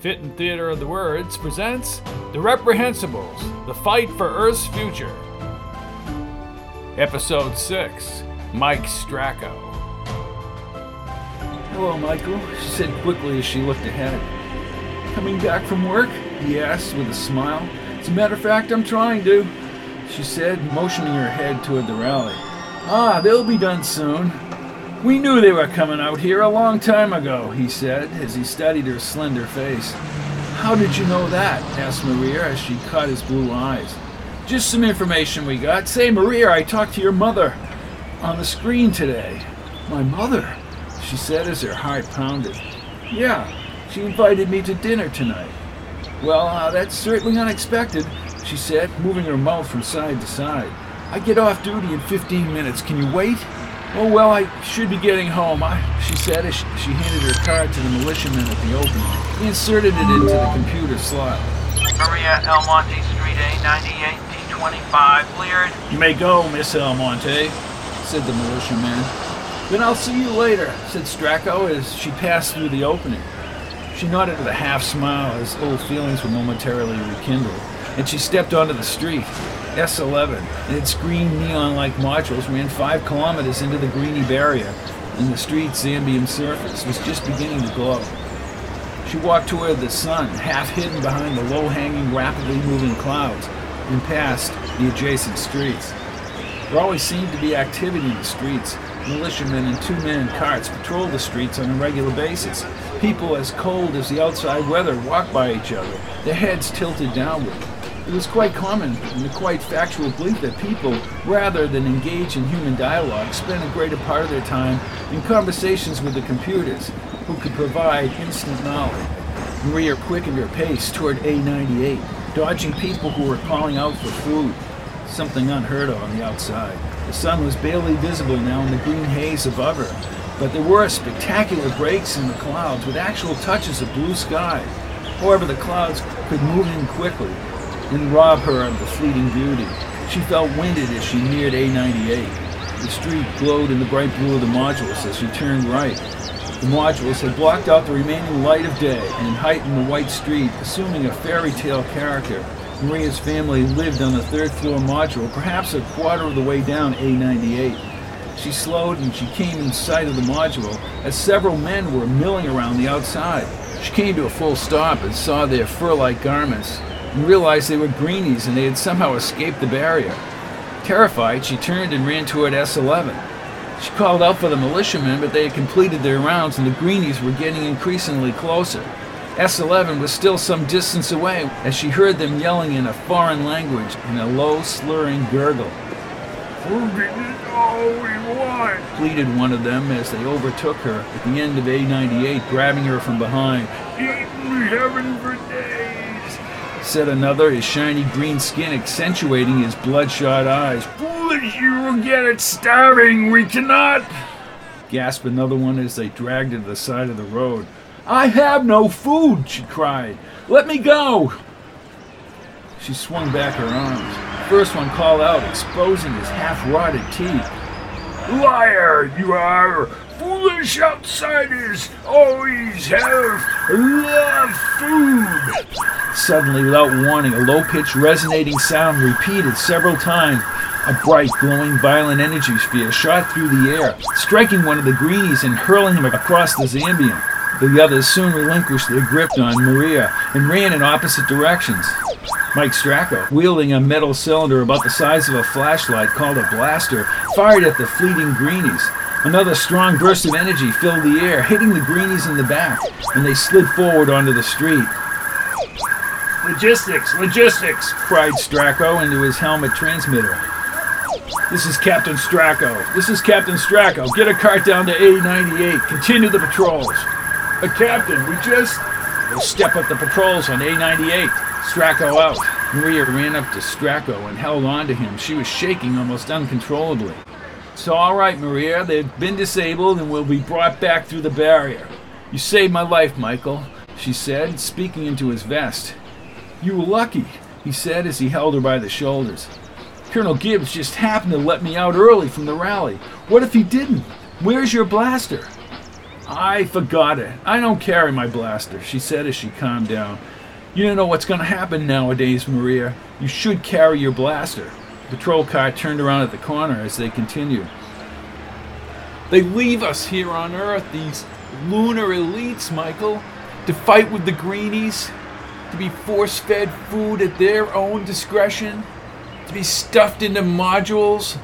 Fitton Theater of the Words presents The Reprehensibles The Fight for Earth's Future. Episode 6 Mike Stracco. Hello, Michael, she said quickly as she looked ahead. Coming back from work? he asked with a smile. As a matter of fact, I'm trying to, she said, motioning her head toward the rally. Ah, they'll be done soon. We knew they were coming out here a long time ago, he said as he studied her slender face. How did you know that? asked Maria as she caught his blue eyes. Just some information we got. Say, Maria, I talked to your mother on the screen today. My mother? she said as her heart pounded. Yeah, she invited me to dinner tonight. Well, uh, that's certainly unexpected, she said, moving her mouth from side to side. I get off duty in 15 minutes. Can you wait? Oh, well, I should be getting home, I, she said as she handed her card to the militiaman at the opening. He inserted it into the computer slot. Maria Almonte Street A, 98 D25, cleared. You may go, Miss Almonte, said the militiaman. Then I'll see you later, said Stracco as she passed through the opening. She nodded with a half smile as old feelings were momentarily rekindled, and she stepped onto the street. S11 and its green neon-like modules ran five kilometers into the greeny barrier, and the street's Zambian surface was just beginning to glow. She walked toward the sun, half hidden behind the low-hanging, rapidly moving clouds, and past the adjacent streets. There always seemed to be activity in the streets. Militiamen and two men in carts patrolled the streets on a regular basis. People as cold as the outside weather walked by each other, their heads tilted downward. It was quite common and a quite factual belief that people, rather than engage in human dialogue, spent a greater part of their time in conversations with the computers, who could provide instant knowledge. Maria quickened her pace toward A98, dodging people who were calling out for food, something unheard of on the outside. The sun was barely visible now in the green haze above her, but there were spectacular breaks in the clouds with actual touches of blue sky. However, the clouds could move in quickly, and rob her of the fleeting beauty. She felt winded as she neared A98. The street glowed in the bright blue of the modules as she turned right. The modules had blocked out the remaining light of day and heightened the white street, assuming a fairy tale character. Maria's family lived on the third floor module, perhaps a quarter of the way down A98. She slowed and she came in sight of the module as several men were milling around the outside. She came to a full stop and saw their fur like garments and realized they were greenies and they had somehow escaped the barrier. Terrified, she turned and ran toward S11. She called out for the militiamen, but they had completed their rounds and the greenies were getting increasingly closer. S11 was still some distance away as she heard them yelling in a foreign language in a low, slurring gurgle. Forget is all we want, pleaded one of them as they overtook her at the end of A98, grabbing her from behind. Eating heaven for days, said another, his shiny green skin accentuating his bloodshot eyes. Foolish you will get it starving, we cannot, gasped another one as they dragged her to the side of the road. I have no food, she cried. Let me go. She swung back her arms. The first one called out, exposing his half rotted teeth. Liar, you are! Foolish outsiders always have love food! Suddenly, without warning, a low pitched, resonating sound repeated several times. A bright, glowing, violent energy sphere shot through the air, striking one of the greenies and hurling him across the Zambian. The others soon relinquished their grip on Maria and ran in opposite directions. Mike Stracco, wielding a metal cylinder about the size of a flashlight called a blaster, fired at the fleeting greenies. Another strong burst of energy filled the air, hitting the greenies in the back, and they slid forward onto the street. Logistics, logistics, cried Stracco into his helmet transmitter. This is Captain Stracco. This is Captain Stracco. Get a cart down to A98. Continue the patrols. A captain, we just. We'll step up the patrols on A98. Stracco out. Maria ran up to Stracco and held on to him. She was shaking almost uncontrollably. It's all right, Maria. They've been disabled and will be brought back through the barrier. You saved my life, Michael, she said, speaking into his vest. You were lucky, he said as he held her by the shoulders. Colonel Gibbs just happened to let me out early from the rally. What if he didn't? Where's your blaster? I forgot it. I don't carry my blaster, she said as she calmed down. You don't know what's going to happen nowadays, Maria. You should carry your blaster. The patrol car turned around at the corner as they continued. They leave us here on Earth, these lunar elites, Michael, to fight with the greenies, to be force fed food at their own discretion, to be stuffed into modules.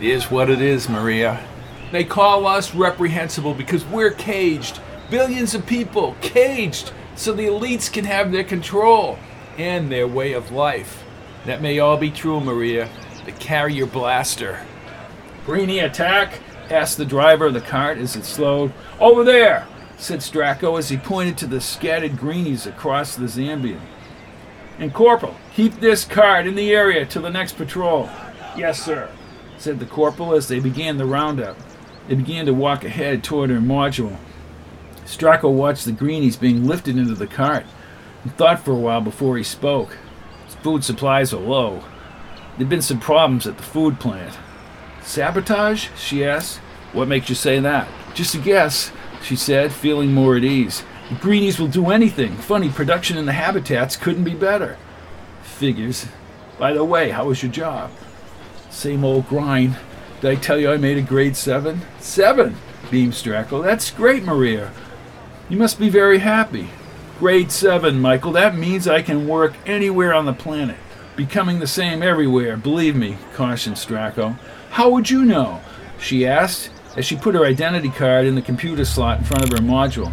It is what it is, Maria. They call us reprehensible because we're caged. Billions of people caged so the elites can have their control and their way of life. That may all be true, Maria, The carrier blaster. Greenie attack? asked the driver of the cart as it slowed. Over there, said Stracco as he pointed to the scattered greenies across the Zambian. And Corporal, keep this cart in the area till the next patrol. Yes, sir, said the corporal as they began the roundup. They began to walk ahead toward their module. Stracco watched the greenies being lifted into the cart and thought for a while before he spoke. His food supplies are low. There'd been some problems at the food plant. Sabotage? she asked. What makes you say that? Just a guess, she said, feeling more at ease. The greenies will do anything. Funny, production in the habitats couldn't be better. Figures. By the way, how was your job? Same old grind. Did I tell you I made a grade seven? Seven, beamed Stracco. That's great, Maria. You must be very happy. Grade seven, Michael. That means I can work anywhere on the planet. Becoming the same everywhere, believe me, cautioned Stracco. How would you know? she asked as she put her identity card in the computer slot in front of her module.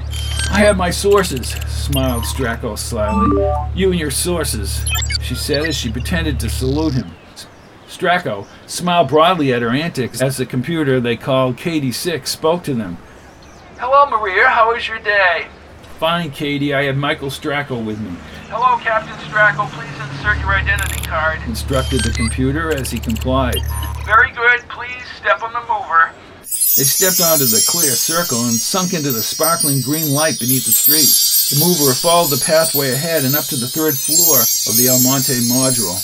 I have my sources, smiled Stracco slyly. You and your sources, she said as she pretended to salute him. Stracco smiled broadly at her antics as the computer they called KD6 spoke to them. Hello, Maria. How was your day? Fine, Katie. I have Michael Stracco with me, Hello, Captain Stracco. Please insert your identity card. instructed the computer as he complied. Very good. Please step on the mover. They stepped onto the clear circle and sunk into the sparkling green light beneath the street. The mover followed the pathway ahead and up to the third floor of the Almonte module.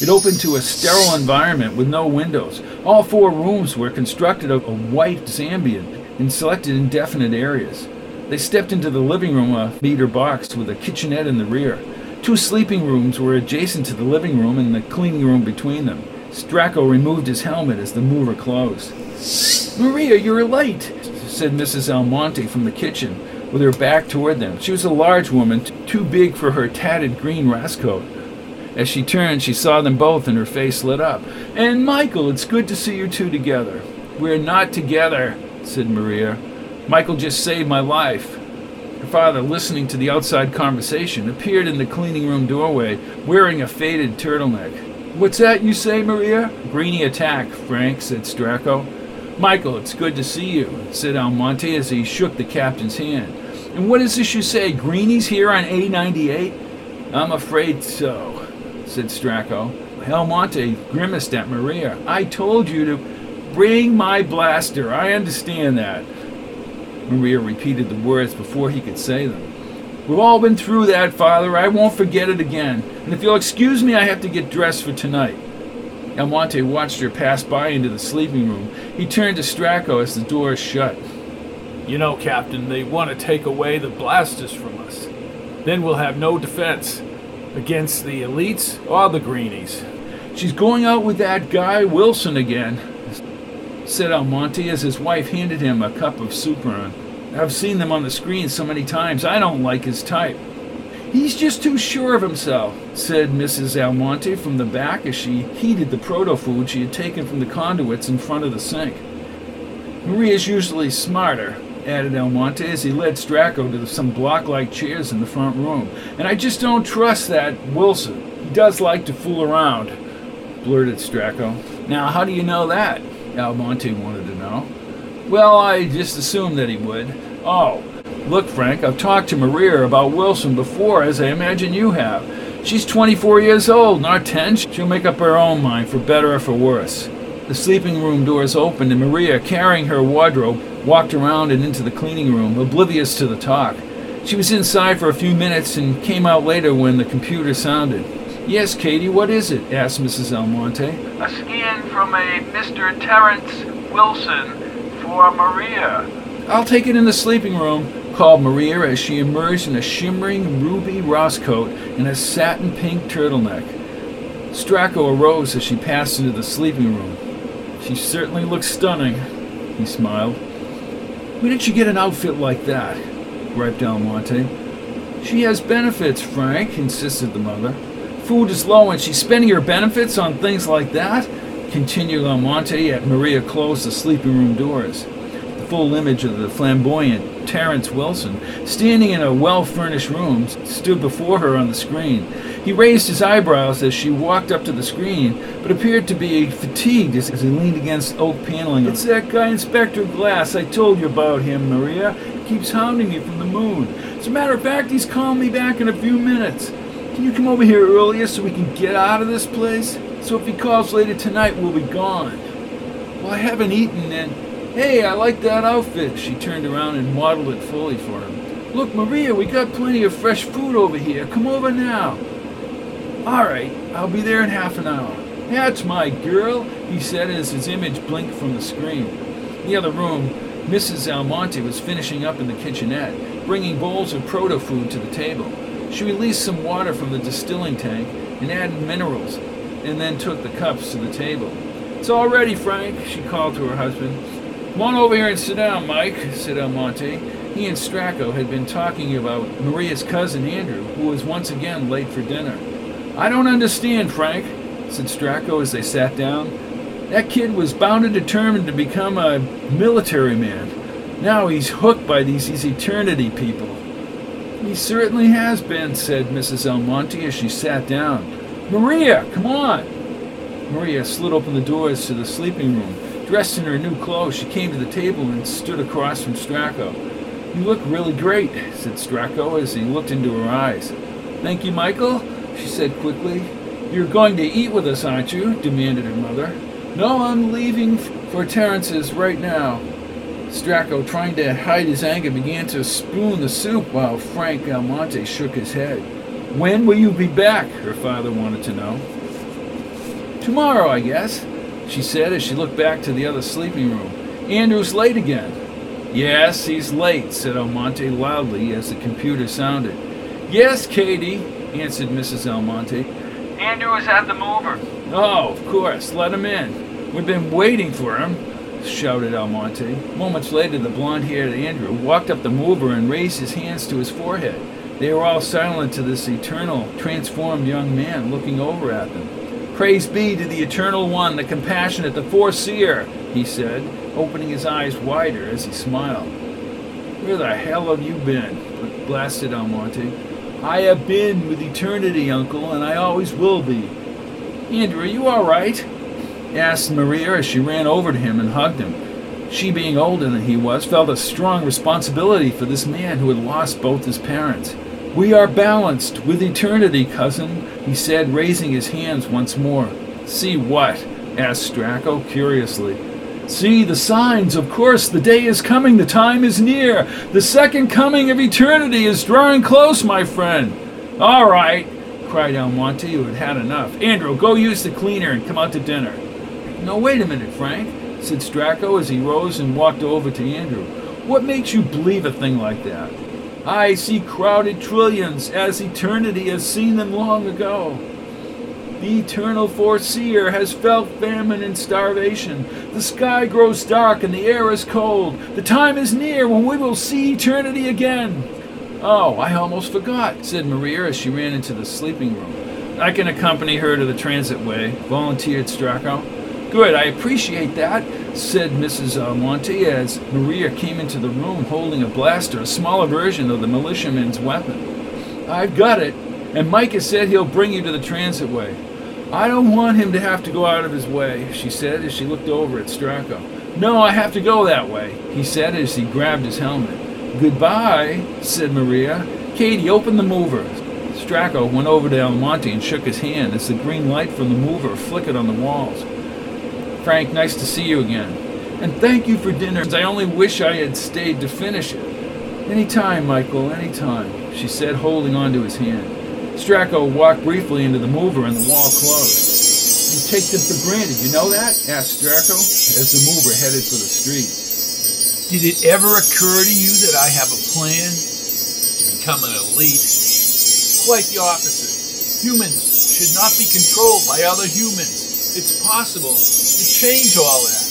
It opened to a sterile environment with no windows. All four rooms were constructed of a white Zambian in selected indefinite areas. They stepped into the living room, a meter box with a kitchenette in the rear. Two sleeping rooms were adjacent to the living room and the cleaning room between them. Stracco removed his helmet as the mover closed. Maria, you're late, said Mrs. Almonte from the kitchen, with her back toward them. She was a large woman, too big for her tatted green raskoat. As she turned, she saw them both and her face lit up. And Michael, it's good to see you two together. We're not together, said Maria. Michael just saved my life. Her father, listening to the outside conversation, appeared in the cleaning room doorway, wearing a faded turtleneck. What's that you say, Maria? Greeny attack, Frank, said Stracco. Michael, it's good to see you, said Almonte as he shook the captain's hand. And what is this you say? Greenies here on A98? I'm afraid so, said Stracco. Almonte grimaced at Maria. I told you to bring my blaster. I understand that. Maria repeated the words before he could say them. We've all been through that, Father. I won't forget it again. And if you'll excuse me, I have to get dressed for tonight. Almonte watched her pass by into the sleeping room. He turned to Stracco as the door shut. You know, Captain, they want to take away the blasters from us. Then we'll have no defense against the elites or the greenies. She's going out with that guy Wilson again, said Almonte as his wife handed him a cup of Supron. I've seen them on the screen so many times, I don't like his type. He's just too sure of himself, said Mrs. Almonte from the back as she heated the proto food she had taken from the conduits in front of the sink. Maria's usually smarter, added Almonte as he led Stracco to some block like chairs in the front room. And I just don't trust that Wilson. He does like to fool around, blurted Stracco. Now, how do you know that? Almonte wanted to know. Well, I just assumed that he would. Oh, look, Frank, I've talked to Maria about Wilson before, as I imagine you have. She's 24 years old, not 10. She'll make up her own mind, for better or for worse. The sleeping room doors opened, and Maria, carrying her wardrobe, walked around and into the cleaning room, oblivious to the talk. She was inside for a few minutes and came out later when the computer sounded. Yes, Katie, what is it? asked Mrs. Almonte. A scan from a Mr. Terence Wilson for Maria. I'll take it in the sleeping room, called Maria as she emerged in a shimmering ruby Ross coat and a satin pink turtleneck. Stracco arose as she passed into the sleeping room. She certainly looks stunning, he smiled. Where did she get an outfit like that? griped Almonte. She has benefits, Frank, insisted the mother. Food is low and she's spending her benefits on things like that? Continued Almonte at Maria closed the sleeping room doors. The full image of the flamboyant Terence Wilson, standing in a well furnished room, stood before her on the screen. He raised his eyebrows as she walked up to the screen, but appeared to be fatigued as, he leaned against oak paneling. It's that guy, Inspector Glass. I told you about him, Maria. He keeps hounding me from the moon. As a matter of fact, he's calling me back in a few minutes. Can you come over here earlier so we can get out of this place? So if he calls later tonight, we'll be gone. Well, I haven't eaten and. Hey, I like that outfit. She turned around and modeled it fully for him. Look, Maria, we got plenty of fresh food over here. Come over now. All right, I'll be there in half an hour. That's my girl, he said as his image blinked from the screen. In the other room, Mrs. Almonte was finishing up in the kitchenette, bringing bowls of proto food to the table. She released some water from the distilling tank and added minerals, and then took the cups to the table. It's all ready, Frank, she called to her husband. Come on over here and sit down, Mike, said Almonte. He and Stracco had been talking about Maria's cousin Andrew, who was once again late for dinner. I don't understand, Frank, said Stracco as they sat down. That kid was bound and determined to become a military man. Now he's hooked by these, these eternity people. He certainly has been, said Mrs. Almonte as she sat down. Maria, come on! Maria slid open the doors to the sleeping room. Dressed in her new clothes, she came to the table and stood across from Stracco. You look really great, said Stracco as he looked into her eyes. Thank you, Michael, she said quickly. You're going to eat with us, aren't you? demanded her mother. No, I'm leaving for Terence's right now. Stracco, trying to hide his anger, began to spoon the soup while Frank Almonte shook his head. When will you be back? her father wanted to know. Tomorrow, I guess, she said as she looked back to the other sleeping room. Andrew's late again. Yes, he's late, said Almonte loudly as the computer sounded. Yes, Katie, answered Mrs. Almonte. Andrew is at the mover. Oh, of course. Let him in. We've been waiting for him, shouted Almonte. Moments later, the blond haired Andrew walked up the mover and raised his hands to his forehead. They were all silent to this eternal, transformed young man looking over at them. Praise be to the Eternal One, the Compassionate, the Foreseer, he said, opening his eyes wider as he smiled. Where the hell have you been? blasted Almonte. I have been with eternity, Uncle, and I always will be. Andrew, are you all right? asked Maria as she ran over to him and hugged him. She, being older than he was, felt a strong responsibility for this man who had lost both his parents. We are balanced with eternity, cousin, he said, raising his hands once more. See what? asked Stracco curiously. See the signs, of course, the day is coming, the time is near. The second coming of eternity is drawing close, my friend. All right, cried Almonte, who had had enough. Andrew, go use the cleaner and come out to dinner. No, wait a minute, Frank, said Stracco as he rose and walked over to Andrew. What makes you believe a thing like that? I see crowded trillions as eternity has seen them long ago. The eternal foreseer has felt famine and starvation. The sky grows dark and the air is cold. The time is near when we will see eternity again. Oh, I almost forgot, said Maria as she ran into the sleeping room. I can accompany her to the transit way, volunteered Stracco. Good, I appreciate that, said Mrs. Almonte uh, as Maria came into the room holding a blaster, a smaller version of the militiaman's weapon. I've got it, and Mike has said he'll bring you to the transit way. I don't want him to have to go out of his way, she said as she looked over at Stracco. No, I have to go that way, he said as he grabbed his helmet. Goodbye, said Maria. Katie, open the mover. Stracco went over to Almonte and shook his hand as the green light from the mover flickered on the walls. Frank, nice to see you again. And thank you for dinner. I only wish I had stayed to finish it. Any time, Michael, any time, she said, holding on to his hand. Stracco walked briefly into the mover and the wall closed. You take them for granted, you know that? asked Stracco as the mover headed for the street. Did it ever occur to you that I have a plan to become an elite? Quite the opposite. Humans should not be controlled by other humans. It's possible change all that.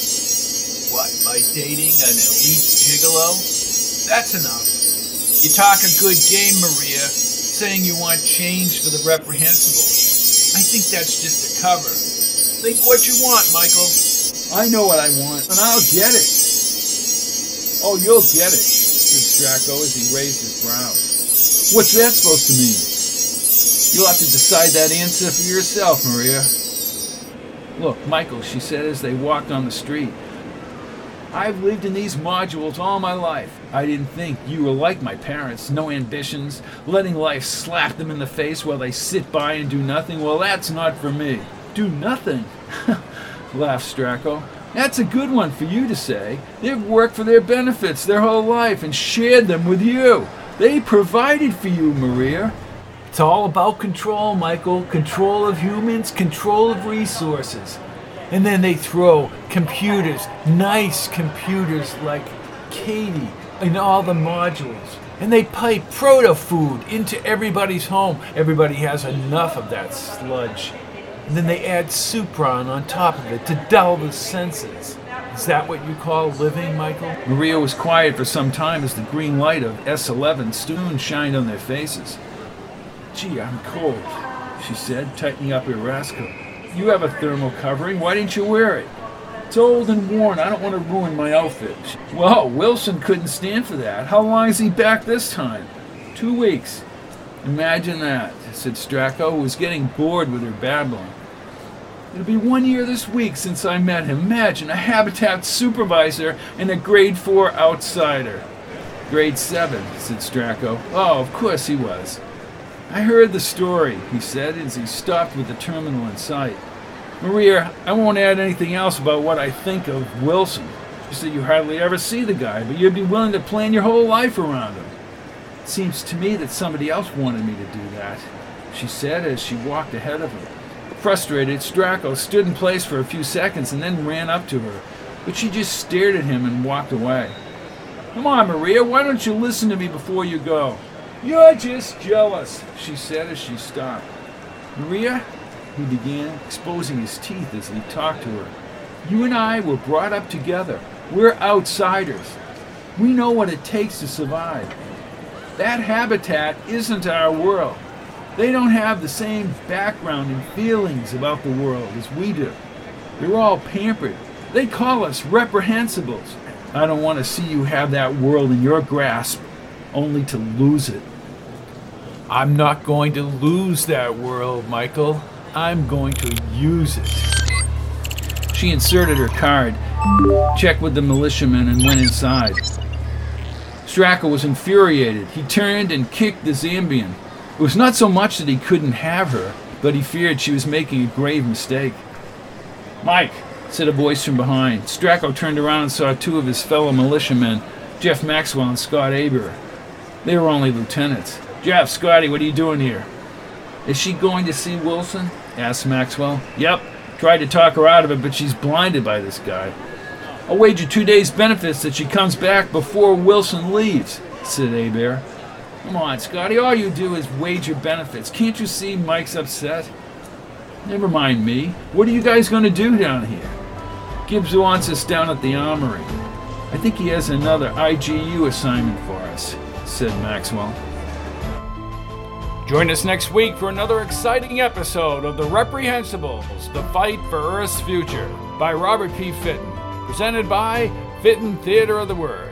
What, by dating an elite gigolo? That's enough. You talk a good game, Maria, saying you want change for the reprehensibles. I think that's just a cover. Think what you want, Michael. I know what I want, and I'll get it. Oh, you'll get it, said Stracco as he raised his brows. What's that supposed to mean? You'll have to decide that answer for yourself, Maria. Look, Michael, she said as they walked on the street. I've lived in these modules all my life. I didn't think you were like my parents, no ambitions, letting life slap them in the face while they sit by and do nothing. Well, that's not for me. Do nothing? laughed Stracco. That's a good one for you to say. They've worked for their benefits their whole life and shared them with you. They provided for you, Maria. It's all about control, Michael. Control of humans, control of resources. And then they throw computers, nice computers like Katie, in all the modules. And they pipe proto food into everybody's home. Everybody has enough of that sludge. And then they add Supron on top of it to dull the senses. Is that what you call living, Michael? Maria was quiet for some time as the green light of S11 soon shined on their faces. Gee, I'm cold, she said, tightening up her rascal. You have a thermal covering. Why didn't you wear it? It's old and worn. I don't want to ruin my outfit. Well, Wilson couldn't stand for that. How long is he back this time? Two weeks. Imagine that, said Stracco, who was getting bored with her babbling. It'll be one year this week since I met him. Imagine a habitat supervisor and a grade four outsider. Grade seven, said Stracco. Oh, of course he was. I heard the story, he said as he stopped with the terminal in sight. Maria, I won't add anything else about what I think of Wilson. You said you hardly ever see the guy, but you'd be willing to plan your whole life around him. It seems to me that somebody else wanted me to do that, she said as she walked ahead of him. Frustrated, Stracco stood in place for a few seconds and then ran up to her, but she just stared at him and walked away. Come on, Maria, why don't you listen to me before you go? You're just jealous, she said as she stopped. Maria, he began, exposing his teeth as he talked to her. You and I were brought up together. We're outsiders. We know what it takes to survive. That habitat isn't our world. They don't have the same background and feelings about the world as we do. They're all pampered. They call us reprehensibles. I don't want to see you have that world in your grasp, only to lose it. I'm not going to lose that world, Michael. I'm going to use it. She inserted her card, checked with the militiamen, and went inside. Stracco was infuriated. He turned and kicked the Zambian. It was not so much that he couldn't have her, but he feared she was making a grave mistake. Mike, said a voice from behind. Stracco turned around and saw two of his fellow militiamen, Jeff Maxwell and Scott Aber. They were only lieutenants. Jeff, Scotty, what are you doing here? Is she going to see Wilson? asked Maxwell. Yep. Tried to talk her out of it, but she's blinded by this guy. I'll wager two days' benefits that she comes back before Wilson leaves, said Aber. Come on, Scotty, all you do is wager benefits. Can't you see Mike's upset? Never mind me. What are you guys going to do down here? Gibbs wants us down at the armory. I think he has another IGU assignment for us, said Maxwell. Join us next week for another exciting episode of The Reprehensibles The Fight for Earth's Future by Robert P. Fitton. Presented by Fitton Theater of the Word.